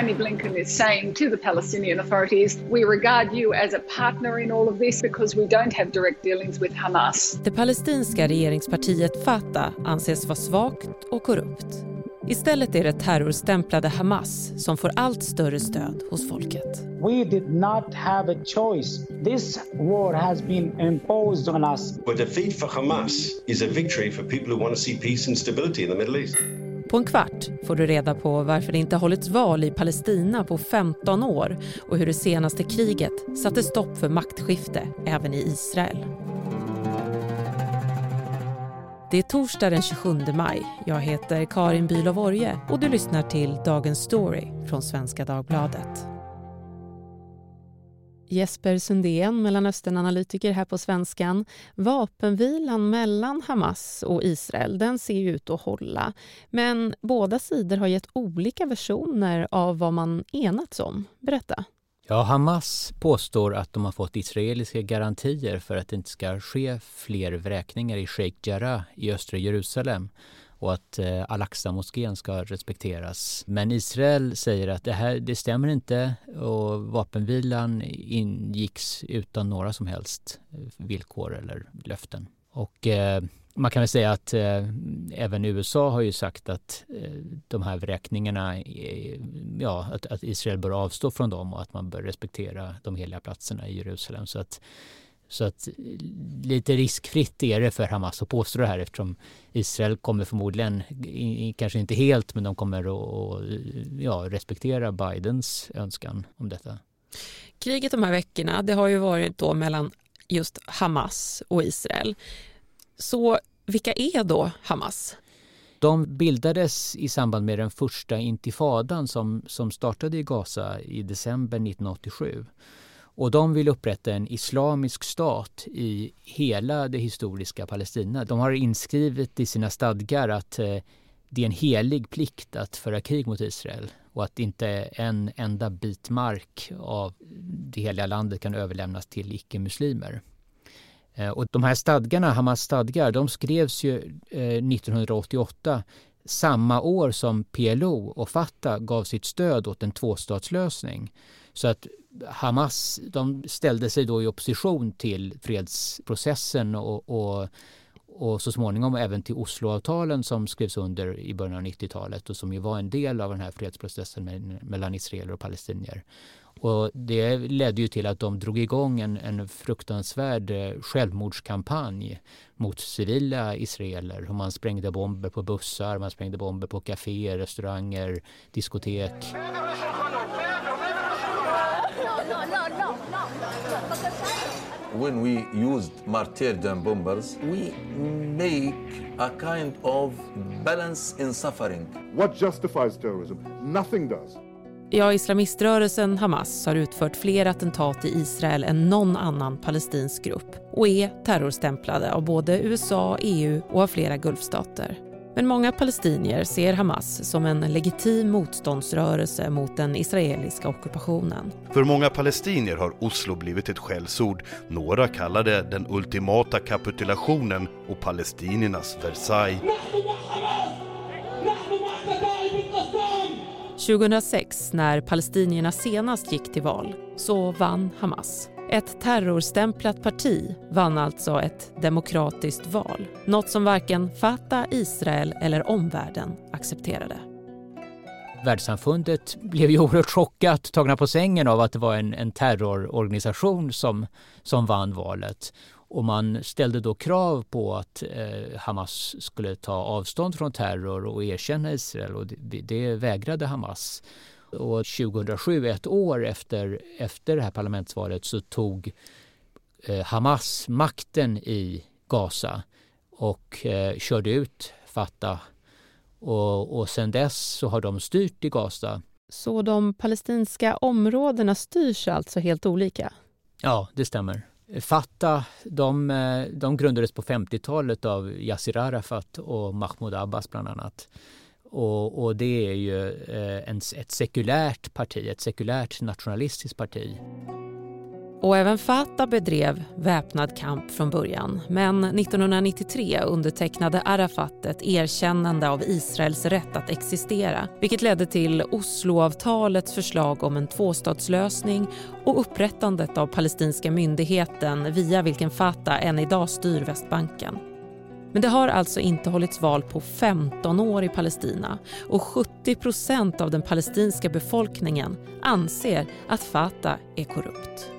Tony Blinken is saying to the Palestinian authorities, we regard you as a partner in all of this because we don't have direct dealings with Hamas. Det palestinska regeringspartiet Fatah anses vara svagt och korrupt. Istället är det terrorstämplade Hamas som får allt större stöd hos folket. We did not have a choice. This war has been imposed on us. A defeat for Hamas is a victory for people who want to see peace and stability in the Middle East. På en kvart får du reda på varför det inte hållits val i Palestina på 15 år och hur det senaste kriget satte stopp för maktskifte även i Israel. Det är torsdag den 27 maj. Jag heter Karin Bülow Orje och du lyssnar till Dagens Story från Svenska Dagbladet. Jesper Sundén, Mellanösternanalytiker här på Svenskan. Vapenvilan mellan Hamas och Israel den ser ju ut att hålla. Men båda sidor har gett olika versioner av vad man enats om. Berätta. Ja, Hamas påstår att de har fått israeliska garantier för att det inte ska ske fler vräkningar i Sheikh Jarrah i östra Jerusalem och att eh, Al-Aqsa-moskén ska respekteras. Men Israel säger att det här det stämmer inte och vapenvilan ingicks utan några som helst eh, villkor eller löften. Och eh, man kan väl säga att eh, även USA har ju sagt att eh, de här vräkningarna, eh, ja, att, att, Israel bör avstå från dem och att man bör respektera de heliga platserna i Jerusalem. Så att, så att lite riskfritt är det för Hamas att påstå det här eftersom Israel kommer förmodligen, kanske inte helt, men de kommer att ja, respektera Bidens önskan om detta. Kriget de här veckorna, det har ju varit då mellan just Hamas och Israel. Så vilka är då Hamas? De bildades i samband med den första intifadan som, som startade i Gaza i december 1987. Och de vill upprätta en islamisk stat i hela det historiska Palestina. De har inskrivet i sina stadgar att eh, det är en helig plikt att föra krig mot Israel och att inte en enda bit mark av det heliga landet kan överlämnas till icke-muslimer. Eh, och de här stadgarna, Hamas stadgar, de skrevs ju eh, 1988 samma år som PLO och Fatah gav sitt stöd åt en tvåstatslösning. Så att Hamas de ställde sig då i opposition till fredsprocessen och, och, och så småningom även till Osloavtalen som skrevs under i början av 90-talet och som ju var en del av den här fredsprocessen mellan israeler och palestinier. Och det ledde ju till att de drog igång en, en fruktansvärd eh, självmordskampanj mot civila israeler. Man sprängde bomber på bussar, man sprängde bomber på kaféer, restauranger, diskotek. When we used martyrdom bombers, we make a kind of balance in suffering. What justifies terrorism? Nothing does. Ja, islamiströrelsen Hamas har utfört fler attentat i Israel än någon annan palestinsk grupp och är terrorstämplade av både USA, EU och av flera gulfstater. Men många palestinier ser Hamas som en legitim motståndsrörelse mot den israeliska ockupationen. För många palestinier har Oslo blivit ett skällsord. Några kallar det den ultimata kapitulationen och palestiniernas Versailles. 2006, när palestinierna senast gick till val, så vann Hamas. Ett terrorstämplat parti vann alltså ett demokratiskt val. Något som varken Fatah, Israel eller omvärlden accepterade. Världssamfundet blev ju oerhört chockat, tagna på sängen av att det var en, en terrororganisation som, som vann valet. Och man ställde då krav på att eh, Hamas skulle ta avstånd från terror och erkänna Israel och det, det vägrade Hamas. Och 2007, ett år efter, efter det här parlamentsvalet, så tog eh, Hamas makten i Gaza och eh, körde ut Fatah. Och, och sen dess så har de styrt i Gaza. Så de palestinska områdena styrs alltså helt olika? Ja, det stämmer. Fatah de, eh, de grundades på 50-talet av Yassir Arafat och Mahmoud Abbas bland annat. Och, och det är ju eh, en, ett sekulärt parti, ett sekulärt nationalistiskt parti. Och även Fatah bedrev väpnad kamp från början. Men 1993 undertecknade Arafat ett erkännande av Israels rätt att existera vilket ledde till Osloavtalets förslag om en tvåstatslösning och upprättandet av palestinska myndigheten via vilken Fatah än idag styr Västbanken. Men det har alltså inte hållits val på 15 år i Palestina och 70% av den palestinska befolkningen anser att Fatah är korrupt.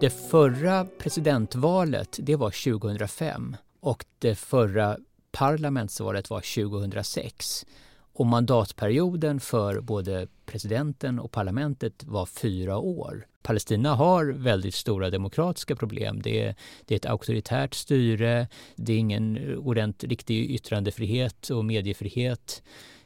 Det förra presidentvalet det var 2005 och det förra parlamentsvalet var 2006. Och mandatperioden för både presidenten och parlamentet var fyra år. Palestina har väldigt stora demokratiska problem. Det är, det är ett auktoritärt styre, det är ingen ordentlig, riktig yttrandefrihet och mediefrihet.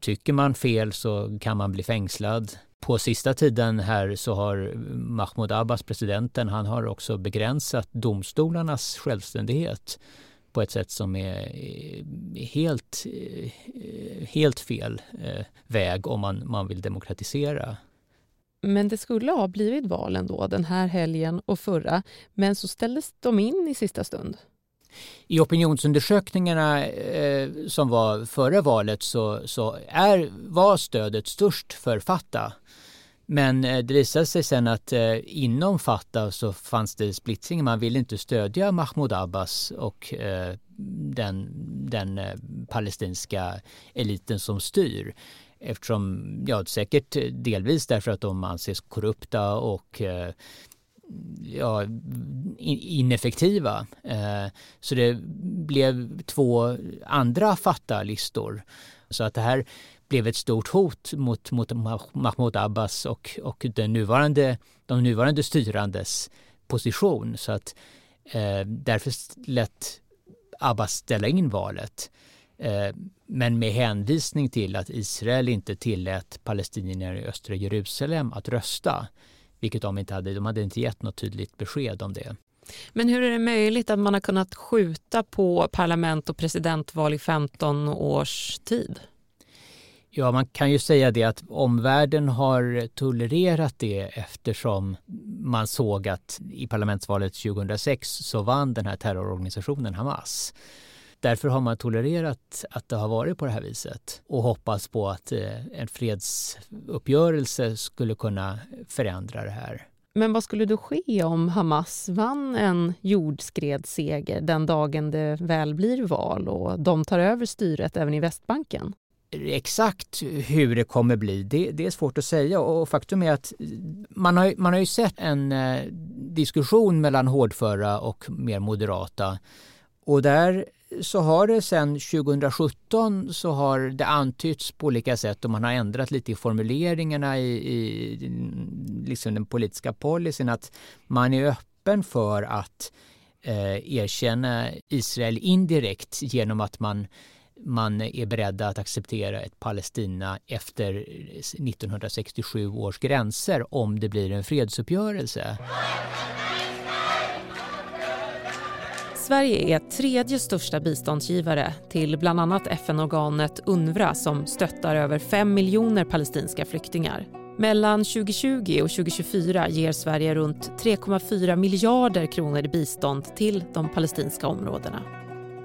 Tycker man fel så kan man bli fängslad. På sista tiden här så har Mahmoud Abbas, presidenten, han har också begränsat domstolarnas självständighet på ett sätt som är helt, eh, helt fel eh, väg om man, man vill demokratisera. Men det skulle ha blivit val ändå den här helgen och förra, men så ställdes de in i sista stund. I opinionsundersökningarna eh, som var före valet så, så är, var stödet störst för Fatah. Men eh, det visade sig sen att eh, inom Fatah så fanns det splittring. Man ville inte stödja Mahmoud Abbas och eh, den, den eh, palestinska eliten som styr. Eftersom, ja säkert delvis därför att de anses korrupta och eh, ja, ineffektiva. Eh, så det blev två andra Fatah-listor. Så att det här blev ett stort hot mot, mot Mahmoud Abbas och, och den nuvarande, de nuvarande styrandes position. Så att eh, därför lät Abbas ställa in valet. Eh, men med hänvisning till att Israel inte tillät palestinierna i östra Jerusalem att rösta. Vilket de inte hade, de hade inte gett något tydligt besked om det. Men hur är det möjligt att man har kunnat skjuta på parlament och presidentval i 15 års tid? Ja, man kan ju säga det att omvärlden har tolererat det eftersom man såg att i parlamentsvalet 2006 så vann den här terrororganisationen Hamas. Därför har man tolererat att det har varit på det här viset och hoppas på att eh, en fredsuppgörelse skulle kunna förändra det här. Men vad skulle då ske om Hamas vann en jordskredsseger den dagen det väl blir val och de tar över styret även i Västbanken? Exakt hur det kommer bli, det, det, är svårt att säga och faktum är att man har, man har ju sett en eh, diskussion mellan hårdföra och mer moderata och där så har det sedan 2017 så har det antytts på olika sätt och man har ändrat lite i formuleringarna i, i liksom den politiska policyn att man är öppen för att eh, erkänna Israel indirekt genom att man man är beredda att acceptera ett Palestina efter 1967 års gränser om det blir en fredsuppgörelse. Sverige är tredje största biståndsgivare till bland annat FN-organet UNRWA som stöttar över 5 miljoner palestinska flyktingar. Mellan 2020 och 2024 ger Sverige runt 3,4 miljarder kronor i bistånd till de palestinska områdena.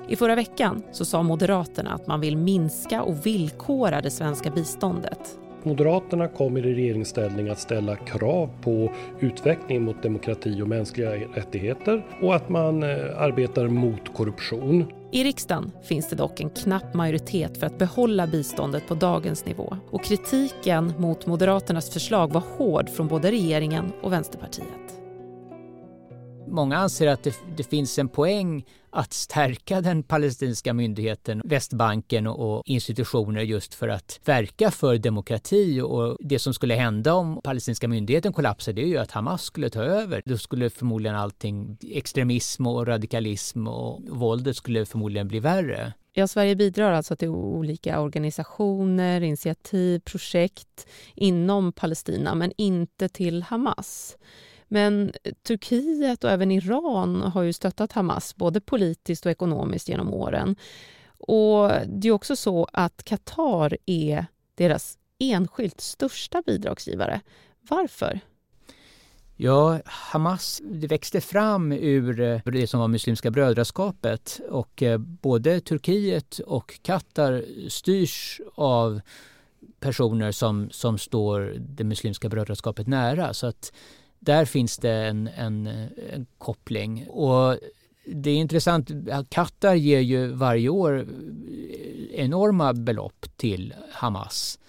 I förra veckan så sa Moderaterna att man vill minska och villkora det svenska biståndet. Moderaterna kommer i regeringsställning att ställa krav på utveckling mot demokrati och mänskliga rättigheter och att man eh, arbetar mot korruption. I riksdagen finns det dock en knapp majoritet för att behålla biståndet på dagens nivå och kritiken mot Moderaternas förslag var hård från både regeringen och Vänsterpartiet. Många anser att det, det, finns en poäng att stärka den palestinska myndigheten, Västbanken och, institutioner just för att verka för demokrati. Och det som skulle hända om palestinska myndigheten kollapsade är ju att Hamas skulle ta över. Då skulle förmodligen allting, extremism och radikalism och våldet skulle förmodligen bli värre. Ja, Sverige bidrar alltså till olika organisationer, initiativ, projekt inom Palestina men inte till Hamas. Men Turkiet och även Iran har ju stöttat Hamas både politiskt och ekonomiskt genom åren. Och Det är också så att Qatar är deras enskilt största bidragsgivare. Varför? Ja, Hamas det växte fram ur eh, det som var Muslimska brödraskapet och eh, både Turkiet och Qatar styrs av personer som, som står det Muslimska brödraskapet nära. Så att där finns det en, en, en koppling. Och det är intressant, Qatar ger ju varje år eh, enorma belopp till Hamas.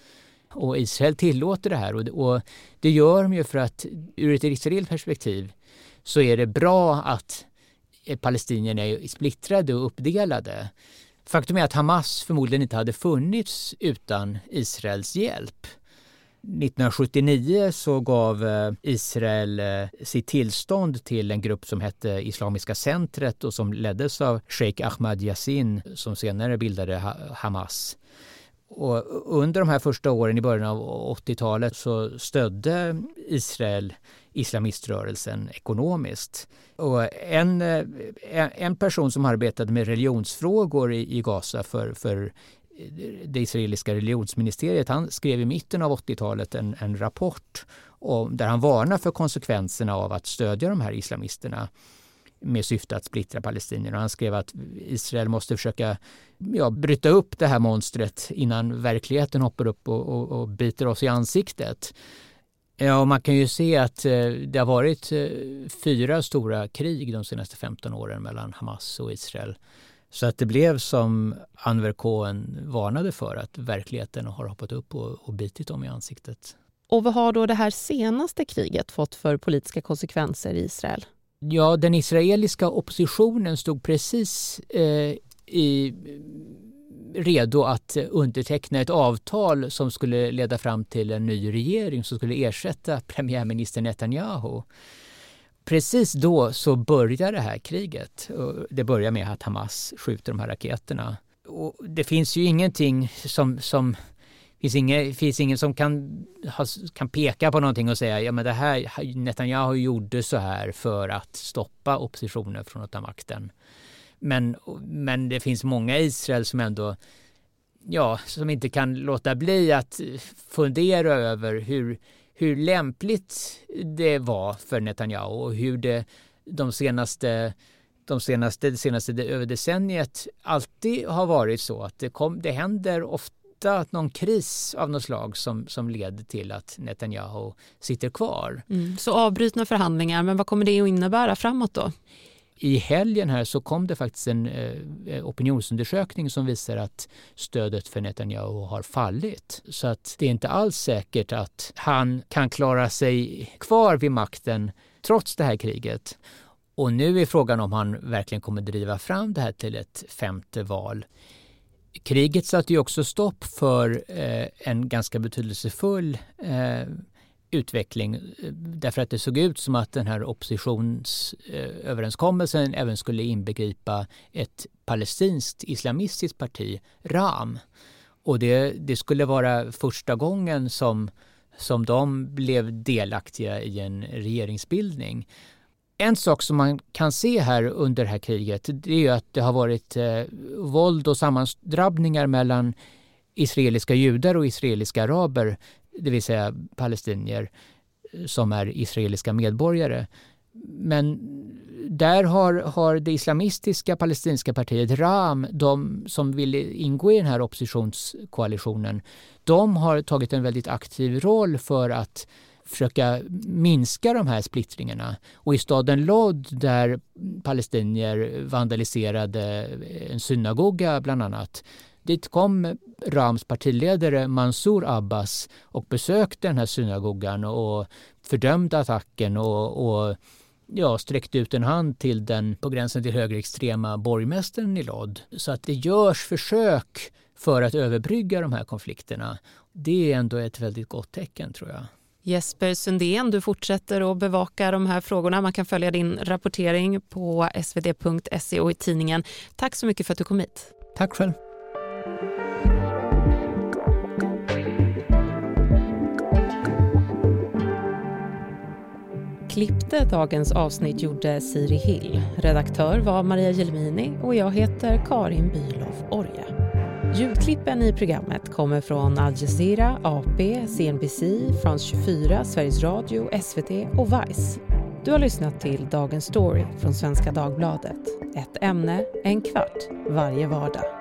Och Israel tillåter det här och, och det gör de ju för att ur ett israeliskt perspektiv så är det bra att eh, palestinierna är splittrade och uppdelade. Faktum är att Hamas förmodligen inte hade funnits utan Israels hjälp. 1979 så gav eh, Israel eh, sitt tillstånd till en grupp som hette Islamiska centret och som leddes av Sheikh Ahmad Yassin som senare bildade Hamas. Och under de här första åren i början av 80-talet så stödde Israel islamiströrelsen ekonomiskt. Och eh, en, en person som arbetade med religionsfrågor i, Gaza för, för det israeliska religionsministeriet han skrev i mitten av 80-talet en, en rapport om, där han varnar för konsekvenserna av att stödja de här islamisterna med syfte att splittra palestinierna. Han skrev att Israel måste försöka ja, bryta upp det här monstret innan verkligheten hoppar upp och, och, och biter oss i ansiktet. Ja, man kan ju se att eh, det har varit eh, fyra stora krig de senaste 15 åren mellan Hamas och Israel. Så att det blev som Anver Cohen varnade för, att verkligheten har hoppat upp och, och bitit dem i ansiktet. Och vad har då det här senaste kriget fått för politiska konsekvenser i Israel? Ja, den israeliska oppositionen stod precis eh, i, redo att underteckna ett avtal som skulle leda fram till en ny regering som skulle ersätta premiärminister Netanyahu. Precis då så börjar det här kriget. Det börjar med att Hamas skjuter de här raketerna. Och det finns ju ingenting som, som finns, ingen, finns ingen som kan, kan peka på någonting och säga ja men det här, Netanyahu gjorde så här för att stoppa oppositionen från att ta makten. Men, men det finns många i Israel som ändå ja, som inte kan låta bli att fundera över hur, hur lämpligt det var för Netanyahu och hur det de senaste de senaste, det senaste över decenniet alltid har varit så att det, kom, det händer ofta någon kris av något slag som, som leder till att Netanyahu sitter kvar. Mm. Så avbrutna förhandlingar, men vad kommer det att innebära framåt då? I helgen här så kom det faktiskt en eh, eh, opinionsundersökning som visar att stödet för Netanyahu har fallit. Så att det är inte alls säkert att han kan klara sig kvar vid makten trots det här kriget. Och nu är frågan om han verkligen kommer driva fram det här till ett femte val. Kriget satte ju också stopp för eh, en ganska betydelsefull eh, utveckling eh, därför att det såg ut som att den här oppositionsöverenskommelsen eh, även skulle inbegripa ett palestinskt islamistiskt parti, RAM. Och det, det skulle vara första gången som, som de blev delaktiga i en regeringsbildning. En sak som man kan se här under det här kriget det är att det har varit eh, våld och sammandrabbningar mellan israeliska judar och israeliska araber det vill säga palestinier eh, som är israeliska medborgare. Men där har, har det islamistiska palestinska partiet RAM, de som vill ingå i den här oppositionskoalitionen, de har tagit en väldigt aktiv roll för att försöka minska de här splittringarna. Och i staden Lod där palestinier vandaliserade en synagoga bland annat, Dit kom Rams partiledare Mansour Abbas och besökte den här synagogan och fördömde attacken och, och ja, sträckte ut en hand till den på gränsen till högerextrema borgmästaren i Lod. Så att det görs försök för att överbrygga de här konflikterna. Det är ändå ett väldigt gott tecken tror jag. Jesper Sundén, du fortsätter att bevaka de här frågorna. Man kan följa din rapportering på svd.se och i tidningen. Tack så mycket för att du kom hit. Tack själv. Klippte dagens avsnitt gjorde Siri Hill. Redaktör var Maria Gelmini och jag heter Karin Bülow Orje. Ljudklippen i programmet kommer från Al Jazeera, AP, CNBC, France 24, Sveriges Radio, SVT och Vice. Du har lyssnat till Dagens Story från Svenska Dagbladet. Ett ämne, en kvart, varje vardag.